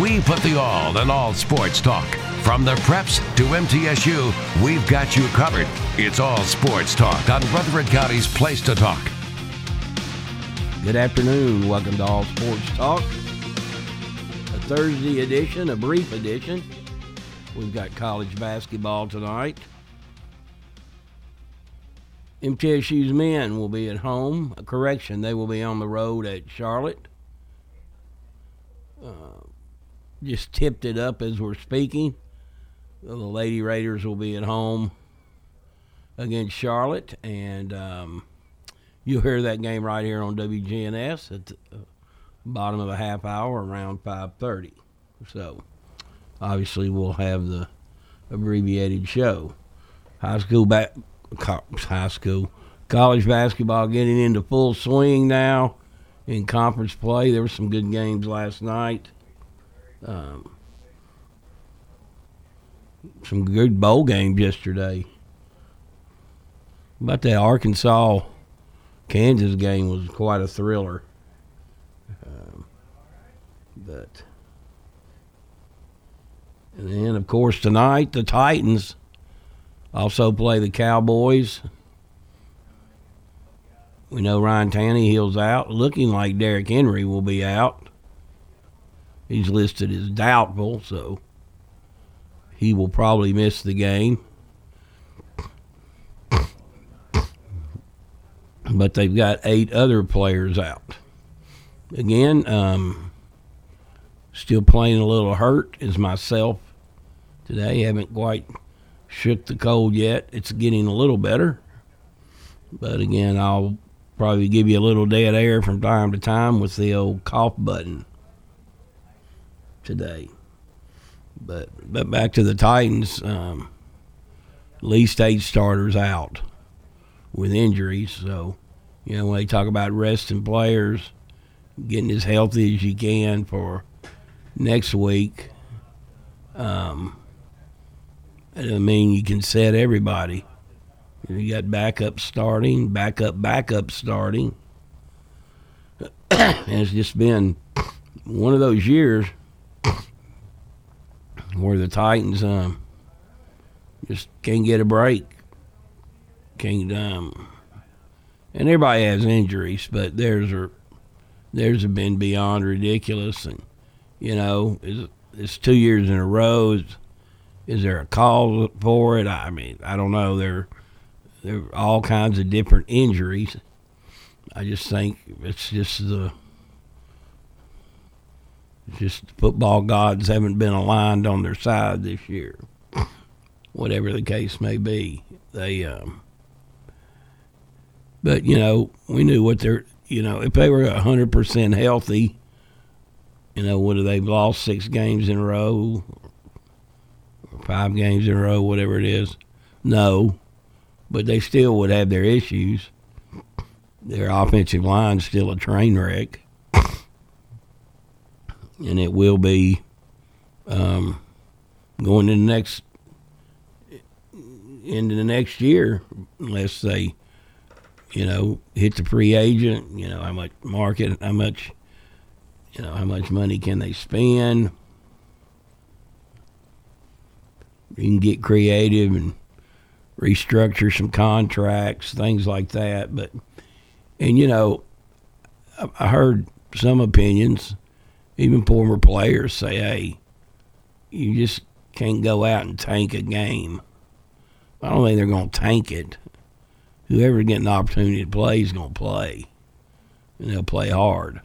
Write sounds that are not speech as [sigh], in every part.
We put the all in all sports talk. From the preps to MTSU, we've got you covered. It's all sports talk on Rutherford County's Place to Talk. Good afternoon. Welcome to All Sports Talk. A Thursday edition, a brief edition. We've got college basketball tonight. MTSU's men will be at home. A correction, they will be on the road at Charlotte. Uh, just tipped it up as we're speaking. The Lady Raiders will be at home against Charlotte, and um, you'll hear that game right here on WGNS at the uh, bottom of a half hour around 5:30. So, obviously, we'll have the abbreviated show. High school back, high school, college basketball getting into full swing now in conference play. There were some good games last night. Um, some good bowl games yesterday. But that Arkansas Kansas game was quite a thriller. Um, but and then of course tonight the Titans also play the Cowboys. We know Ryan Tannehill's out, looking like Derrick Henry will be out. He's listed as doubtful, so he will probably miss the game. But they've got eight other players out. Again, um, still playing a little hurt is myself today. Haven't quite shook the cold yet. It's getting a little better. But again, I'll probably give you a little dead air from time to time with the old cough button today. But but back to the Titans, um, least eight starters out with injuries. So, you know, when they talk about resting players, getting as healthy as you can for next week, um, I mean you can set everybody. You got backup starting, backup, backup starting. [coughs] it's just been one of those years where the Titans um, just can't get a break. Can't um, and everybody has injuries, but theirs are theirs have been beyond ridiculous. And you know, it's, it's two years in a row. Is, is there a cause for it? I mean, I don't know. There, there are all kinds of different injuries. I just think it's just the just football gods haven't been aligned on their side this year. [coughs] Whatever the case may be, they. Um, but you know, we knew what they're. You know, if they were hundred percent healthy, you know, would have they lost six games in a row, or five games in a row, whatever it is? No, but they still would have their issues. Their offensive line's still a train wreck and it will be um, going to the next into the next year unless they you know hit the free agent you know how much market how much you know how much money can they spend you can get creative and restructure some contracts things like that but and you know i heard some opinions even former players say, hey, you just can't go out and tank a game. I don't think they're going to tank it. whoever getting the opportunity to play is going to play, and they'll play hard.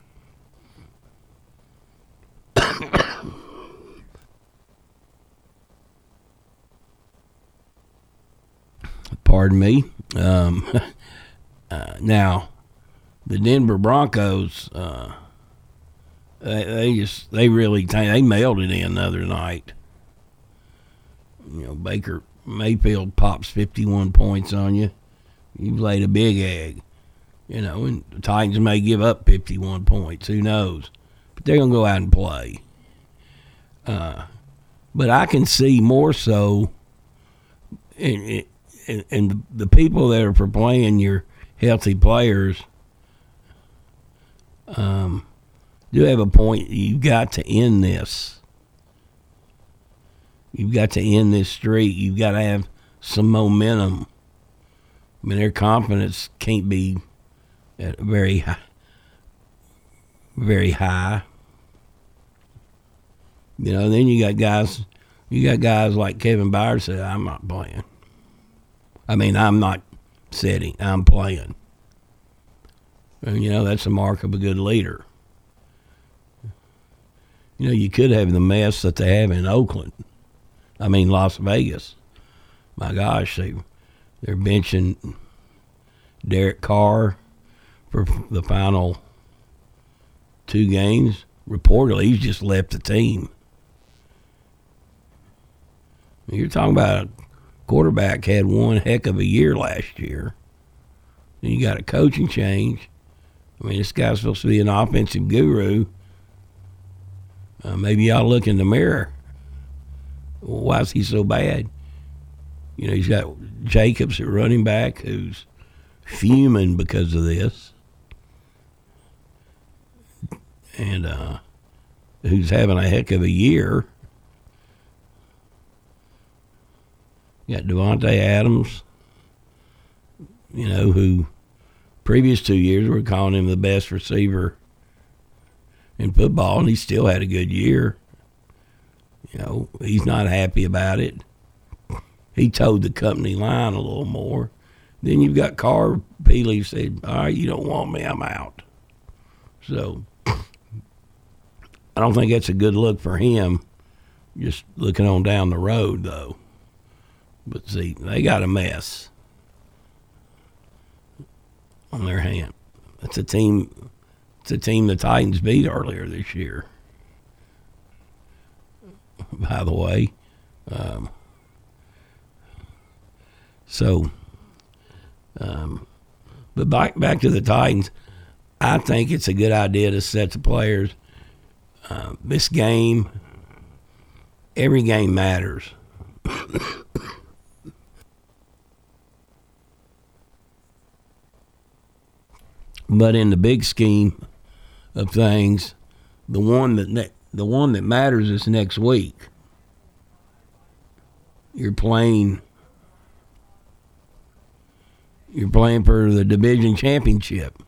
Pardon me. Um, [laughs] uh, now, the Denver Broncos, uh, they, they just they really they mailed it in the other night. You know, Baker Mayfield pops fifty one points on you. You've laid a big egg. You know, and the Titans may give up fifty one points. Who knows? But they're gonna go out and play. Uh, but I can see more so in, in the people that are for playing your healthy players um, do have a point. You've got to end this. You've got to end this streak. You've got to have some momentum. I mean, their confidence can't be at very high, very high. You know, then you got guys, you got guys like Kevin Byard said, "I'm not playing." I mean, I'm not sitting. I'm playing. And, you know, that's a mark of a good leader. You know, you could have the mess that they have in Oakland. I mean, Las Vegas. My gosh, they they're benching Derek Carr for the final two games. Reportedly, he's just left the team. You're talking about a quarterback had one heck of a year last year. Then you got a coaching change. I mean, this guy's supposed to be an offensive guru. Uh, maybe y'all look in the mirror. Well, why is he so bad? You know, he's got Jacobs at running back who's fuming because of this. And uh, who's having a heck of a year. You got Davante Adams, you know, who previous two years we're calling him the best receiver in football, and he still had a good year. You know, he's not happy about it. He toed the company line a little more. Then you've got Carr Peely said, All right, you don't want me, I'm out. So I don't think that's a good look for him, just looking on down the road, though. But see, they got a mess on their hand. It's a team. It's a team the Titans beat earlier this year. By the way, um, so, um, but back back to the Titans. I think it's a good idea to set the players. Uh, this game, every game matters. But in the big scheme of things, the one that ne- the one that matters is next week. You're playing. You're playing for the division championship.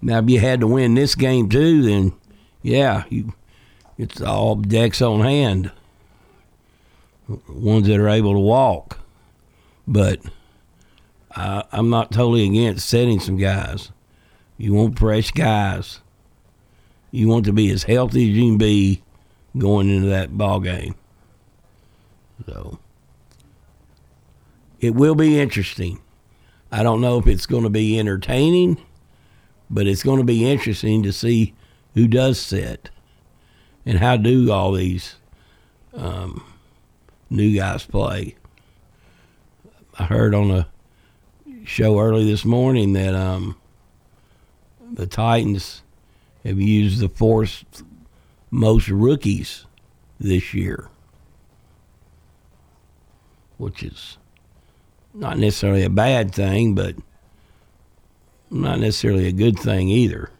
Now, if you had to win this game too, then yeah, you, it's all decks on hand. Ones that are able to walk, but I, I'm not totally against setting some guys. You want fresh guys. You want to be as healthy as you can be going into that ball game. So it will be interesting. I don't know if it's going to be entertaining, but it's going to be interesting to see who does sit and how do all these um, new guys play. I heard on a show early this morning that um, the Titans have used the fourth most rookies this year, which is not necessarily a bad thing, but not necessarily a good thing either.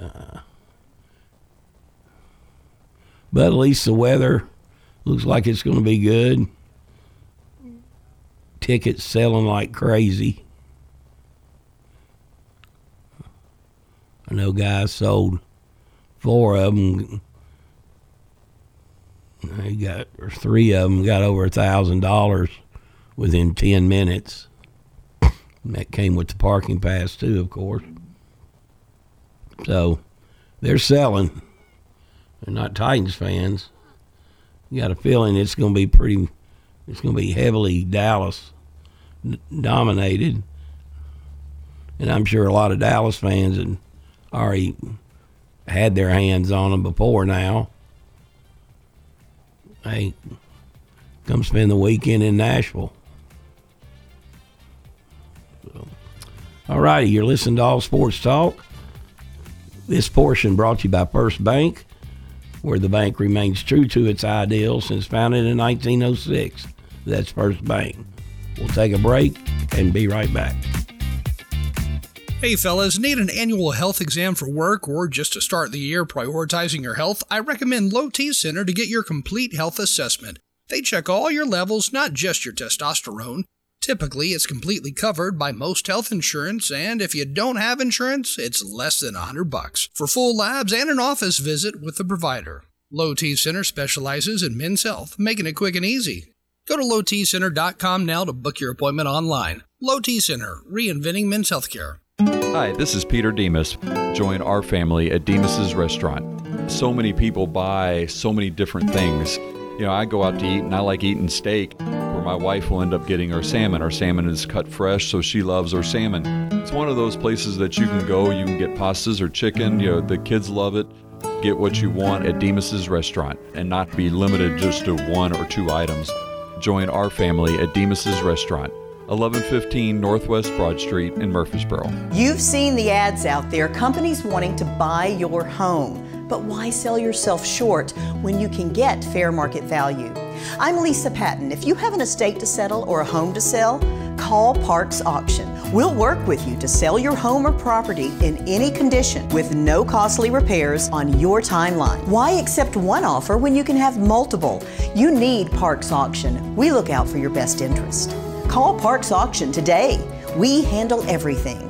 Uh, but at least the weather looks like it's going to be good tickets selling like crazy. I know guys sold four of them. They got or three of them got over a thousand dollars within 10 minutes. And that came with the parking pass, too, of course. So they're selling. They're not Titans fans. You got a feeling it's going to be pretty, it's going to be heavily Dallas dominated. And I'm sure a lot of Dallas fans had already had their hands on them before now. Hey, come spend the weekend in Nashville. All righty, you're listening to All Sports Talk. This portion brought to you by First Bank, where the bank remains true to its ideals since founded in 1906. That's First Bank. We'll take a break and be right back. Hey fellas, need an annual health exam for work or just to start the year prioritizing your health? I recommend Low T Center to get your complete health assessment. They check all your levels, not just your testosterone. Typically, it's completely covered by most health insurance, and if you don't have insurance, it's less than 100 bucks for full labs and an office visit with the provider. Low T Center specializes in men's health, making it quick and easy. Go to lowtcenter.com now to book your appointment online. Low T Center, reinventing men's healthcare. Hi, this is Peter Demos. Join our family at Demos's restaurant. So many people buy so many different things. You know, I go out to eat and I like eating steak, where my wife will end up getting our salmon. Our salmon is cut fresh, so she loves our salmon. It's one of those places that you can go, you can get pastas or chicken, you know, the kids love it. Get what you want at Demos's restaurant and not be limited just to one or two items. Join our family at Demos's restaurant. 1115 Northwest Broad Street in Murfreesboro. You've seen the ads out there, companies wanting to buy your home. But why sell yourself short when you can get fair market value? I'm Lisa Patton. If you have an estate to settle or a home to sell, call Parks Auction. We'll work with you to sell your home or property in any condition with no costly repairs on your timeline. Why accept one offer when you can have multiple? You need Parks Auction. We look out for your best interest. Call Parks Auction today. We handle everything.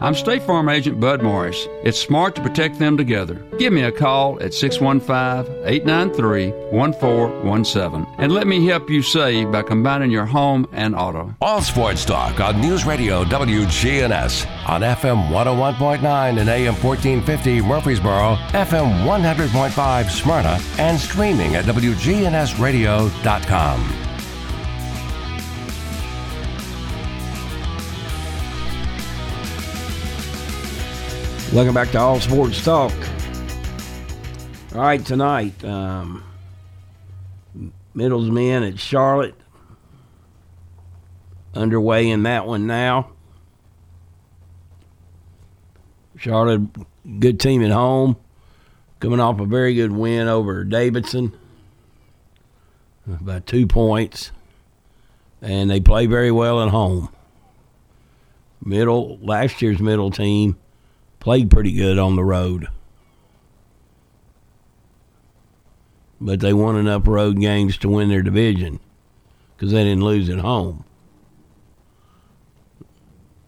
I'm State Farm Agent Bud Morris. It's smart to protect them together. Give me a call at 615 893 1417 and let me help you save by combining your home and auto. All Sports Talk on News Radio WGNS on FM 101.9 and AM 1450 Murfreesboro, FM 100.5 Smyrna, and streaming at WGNSradio.com. Welcome back to All Sports Talk. All right, tonight, um, Middle's men at Charlotte. Underway in that one now. Charlotte, good team at home, coming off a very good win over Davidson by two points, and they play very well at home. Middle last year's middle team played pretty good on the road. But they won enough road games to win their division because they didn't lose at home.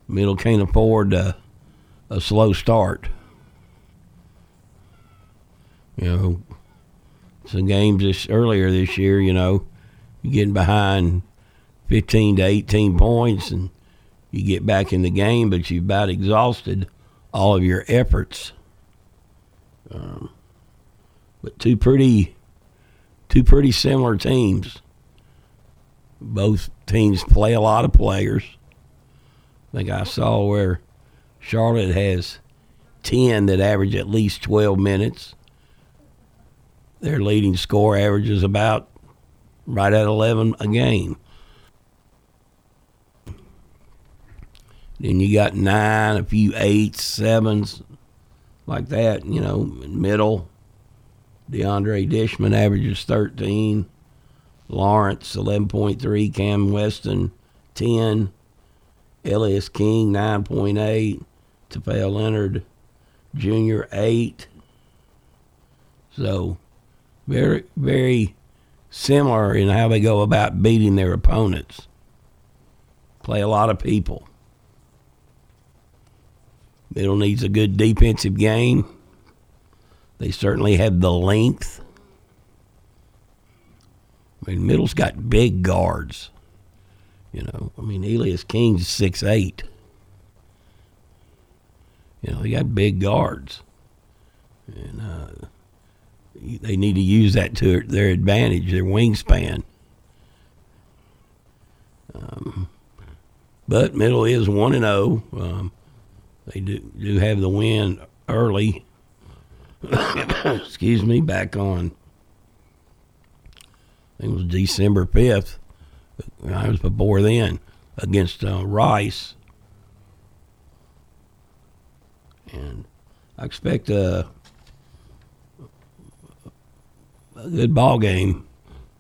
Middle can't afford a, a slow start. You know, some games this earlier this year, you know, you're getting behind 15 to 18 points and you get back in the game, but you're about exhausted all of your efforts. Um, but two pretty, two pretty similar teams. Both teams play a lot of players. I think I saw where Charlotte has ten that average at least twelve minutes. Their leading score averages about right at eleven a game. Then you got nine, a few eights, sevens, like that. You know, middle. DeAndre Dishmon averages 13. Lawrence 11.3. Cam Weston 10. Elias King 9.8. Teafale Lenard Jr. 8. So, very, very similar in how they go about beating their opponents. Play a lot of people. Middle needs a good defensive game. They certainly have the length. I mean, Middle's got big guards. You know, I mean, Elias King's six eight. You know, they got big guards, and uh, they need to use that to their advantage, their wingspan. Um, but Middle is one and zero. They do do have the win early. [coughs] Excuse me, back on. I think it was December fifth. I was before then against uh, Rice, and I expect a, a good ball game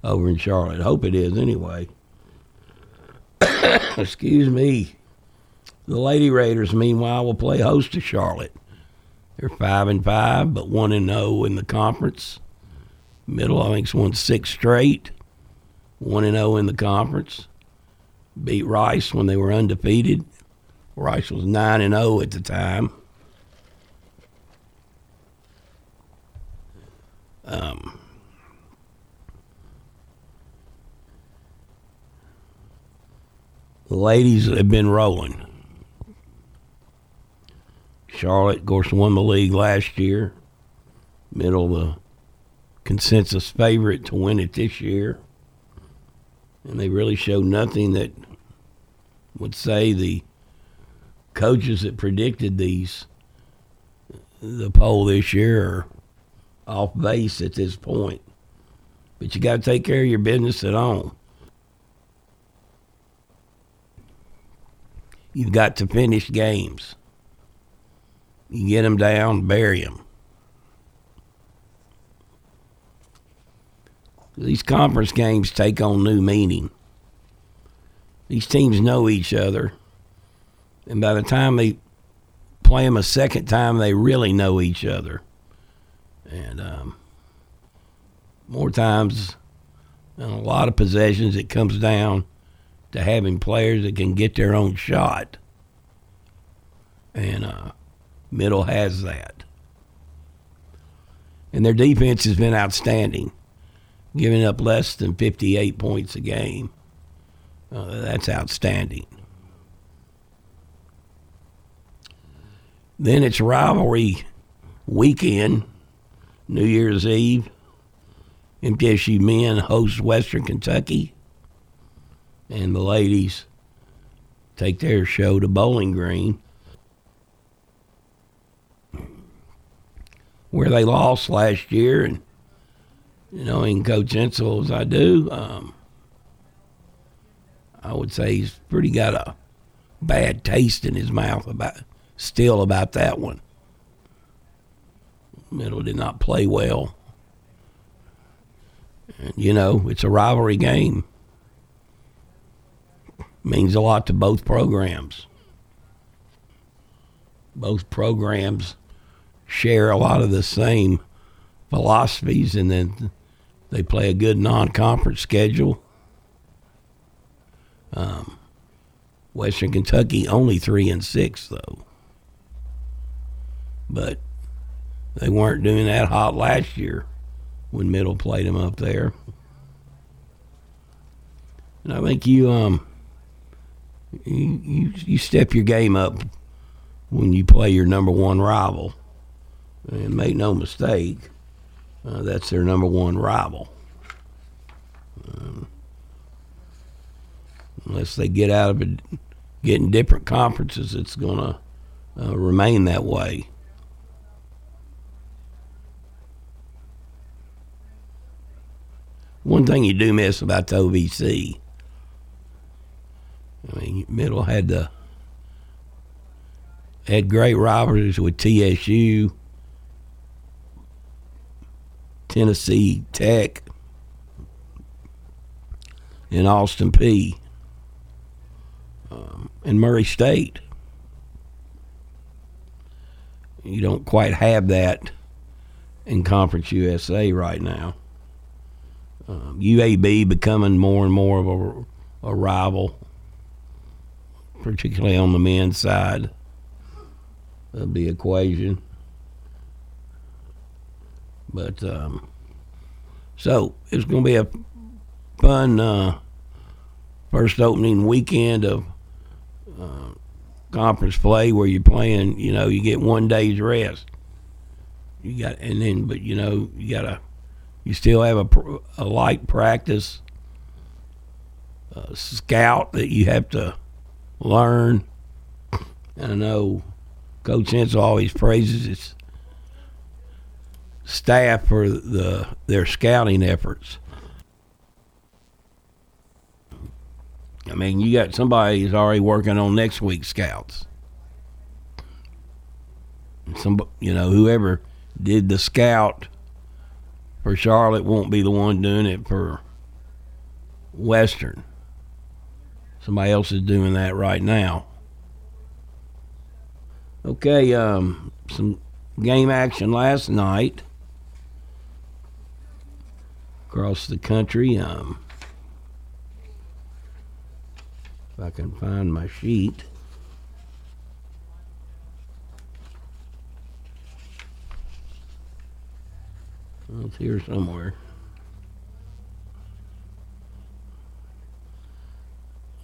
over in Charlotte. Hope it is anyway. [coughs] Excuse me. The Lady Raiders, meanwhile, will play host to Charlotte. They're five and five, but one and zero in the conference. Middle, I think's won six straight. One and zero in the conference. Beat Rice when they were undefeated. Rice was nine and zero at the time. Um, the ladies have been rolling. Charlotte, of course, won the league last year. Middle of the consensus favorite to win it this year. And they really showed nothing that would say the coaches that predicted these the poll this year are off base at this point. But you got to take care of your business at home. You've got to finish games. You get them down, bury them. These conference games take on new meaning. These teams know each other, and by the time they play them a second time, they really know each other. And um, more times, in a lot of possessions, it comes down to having players that can get their own shot. And uh, Middle has that. And their defense has been outstanding, giving up less than 58 points a game. Uh, that's outstanding. Then it's rivalry weekend, New Year's Eve. MTSU men host Western Kentucky, and the ladies take their show to Bowling Green. Where they lost last year, and you know, in Coach Insell as I do, um, I would say he's pretty got a bad taste in his mouth about still about that one. Middle did not play well. And, you know, it's a rivalry game. Means a lot to both programs. Both programs share a lot of the same philosophies, and then they play a good non-conference schedule. Um, Western Kentucky only three and six though, but they weren't doing that hot last year when Middle played them up there. And I think you um you, you you step your game up when you play your number one rival. And make no mistake, uh, that's their number one rival. Um, unless they get out of it, getting different conferences, it's going to uh, remain that way. One thing you do miss about the OVC, I mean, Middle had the had great rivalries with TSU Tennessee Tech, and Austin Peay, um, and Murray State. You don't quite have that in Conference USA right now. um, UAB becoming more and more of a, a rival, particularly on the men's side of the equation. But um, so it's going to be a fun uh, first opening weekend of uh, conference play where you're playing. You know, you get one day's rest. You got and then, but you know, you gotta, you still have a, a light practice uh, scout that you have to learn. And I know Coach Insell always praises his staff for the their scouting efforts. I mean, you got somebody who's already working on next week's scouts. Some, you know, whoever did the scout for Charlotte won't be the one doing it for Western. Somebody else is doing that right now. Okay, um, some game action last night across the country. Um, if I can find my sheet. It's here somewhere.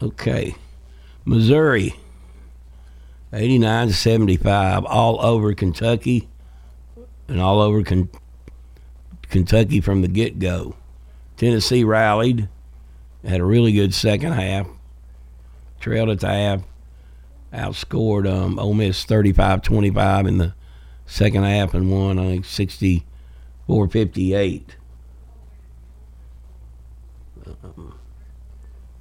Okay. Missouri, 89 to 75, all over Kentucky and all over Con- Kentucky from the get go. Tennessee rallied, had a really good second half, trailed at the half, outscored um, Ole Miss 35 25 in the second half and won, I think, 64 58. Um,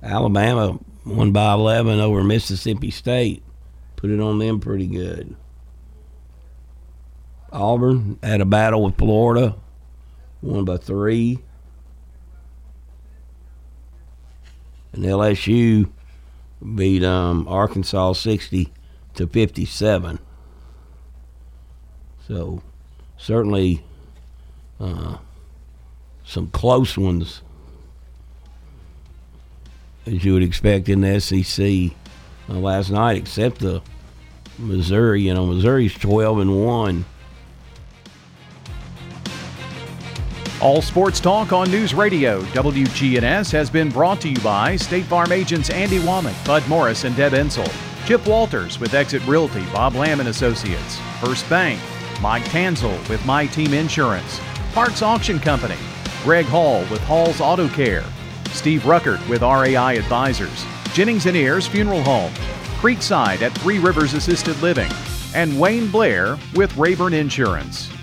Alabama won by 11 over Mississippi State. Put it on them pretty good. Auburn had a battle with Florida, won by three. And LSU beat um, Arkansas 60 to 57. So certainly uh, some close ones as you would expect in the SEC uh, last night, except the Missouri. You know, Missouri's 12 and 1. All Sports Talk on News Radio WGNS has been brought to you by State Farm agents Andy Womack, Bud Morris, and Deb Ensel. Chip Walters with Exit Realty, Bob Lamb and Associates. First Bank, Mike Tanzel with My Team Insurance. Parks Auction Company, Greg Hall with Hall's Auto Care. Steve Ruckert with RAI Advisors, Jennings and Ayers Funeral Home, Creekside at Three Rivers Assisted Living, and Wayne Blair with Rayburn Insurance.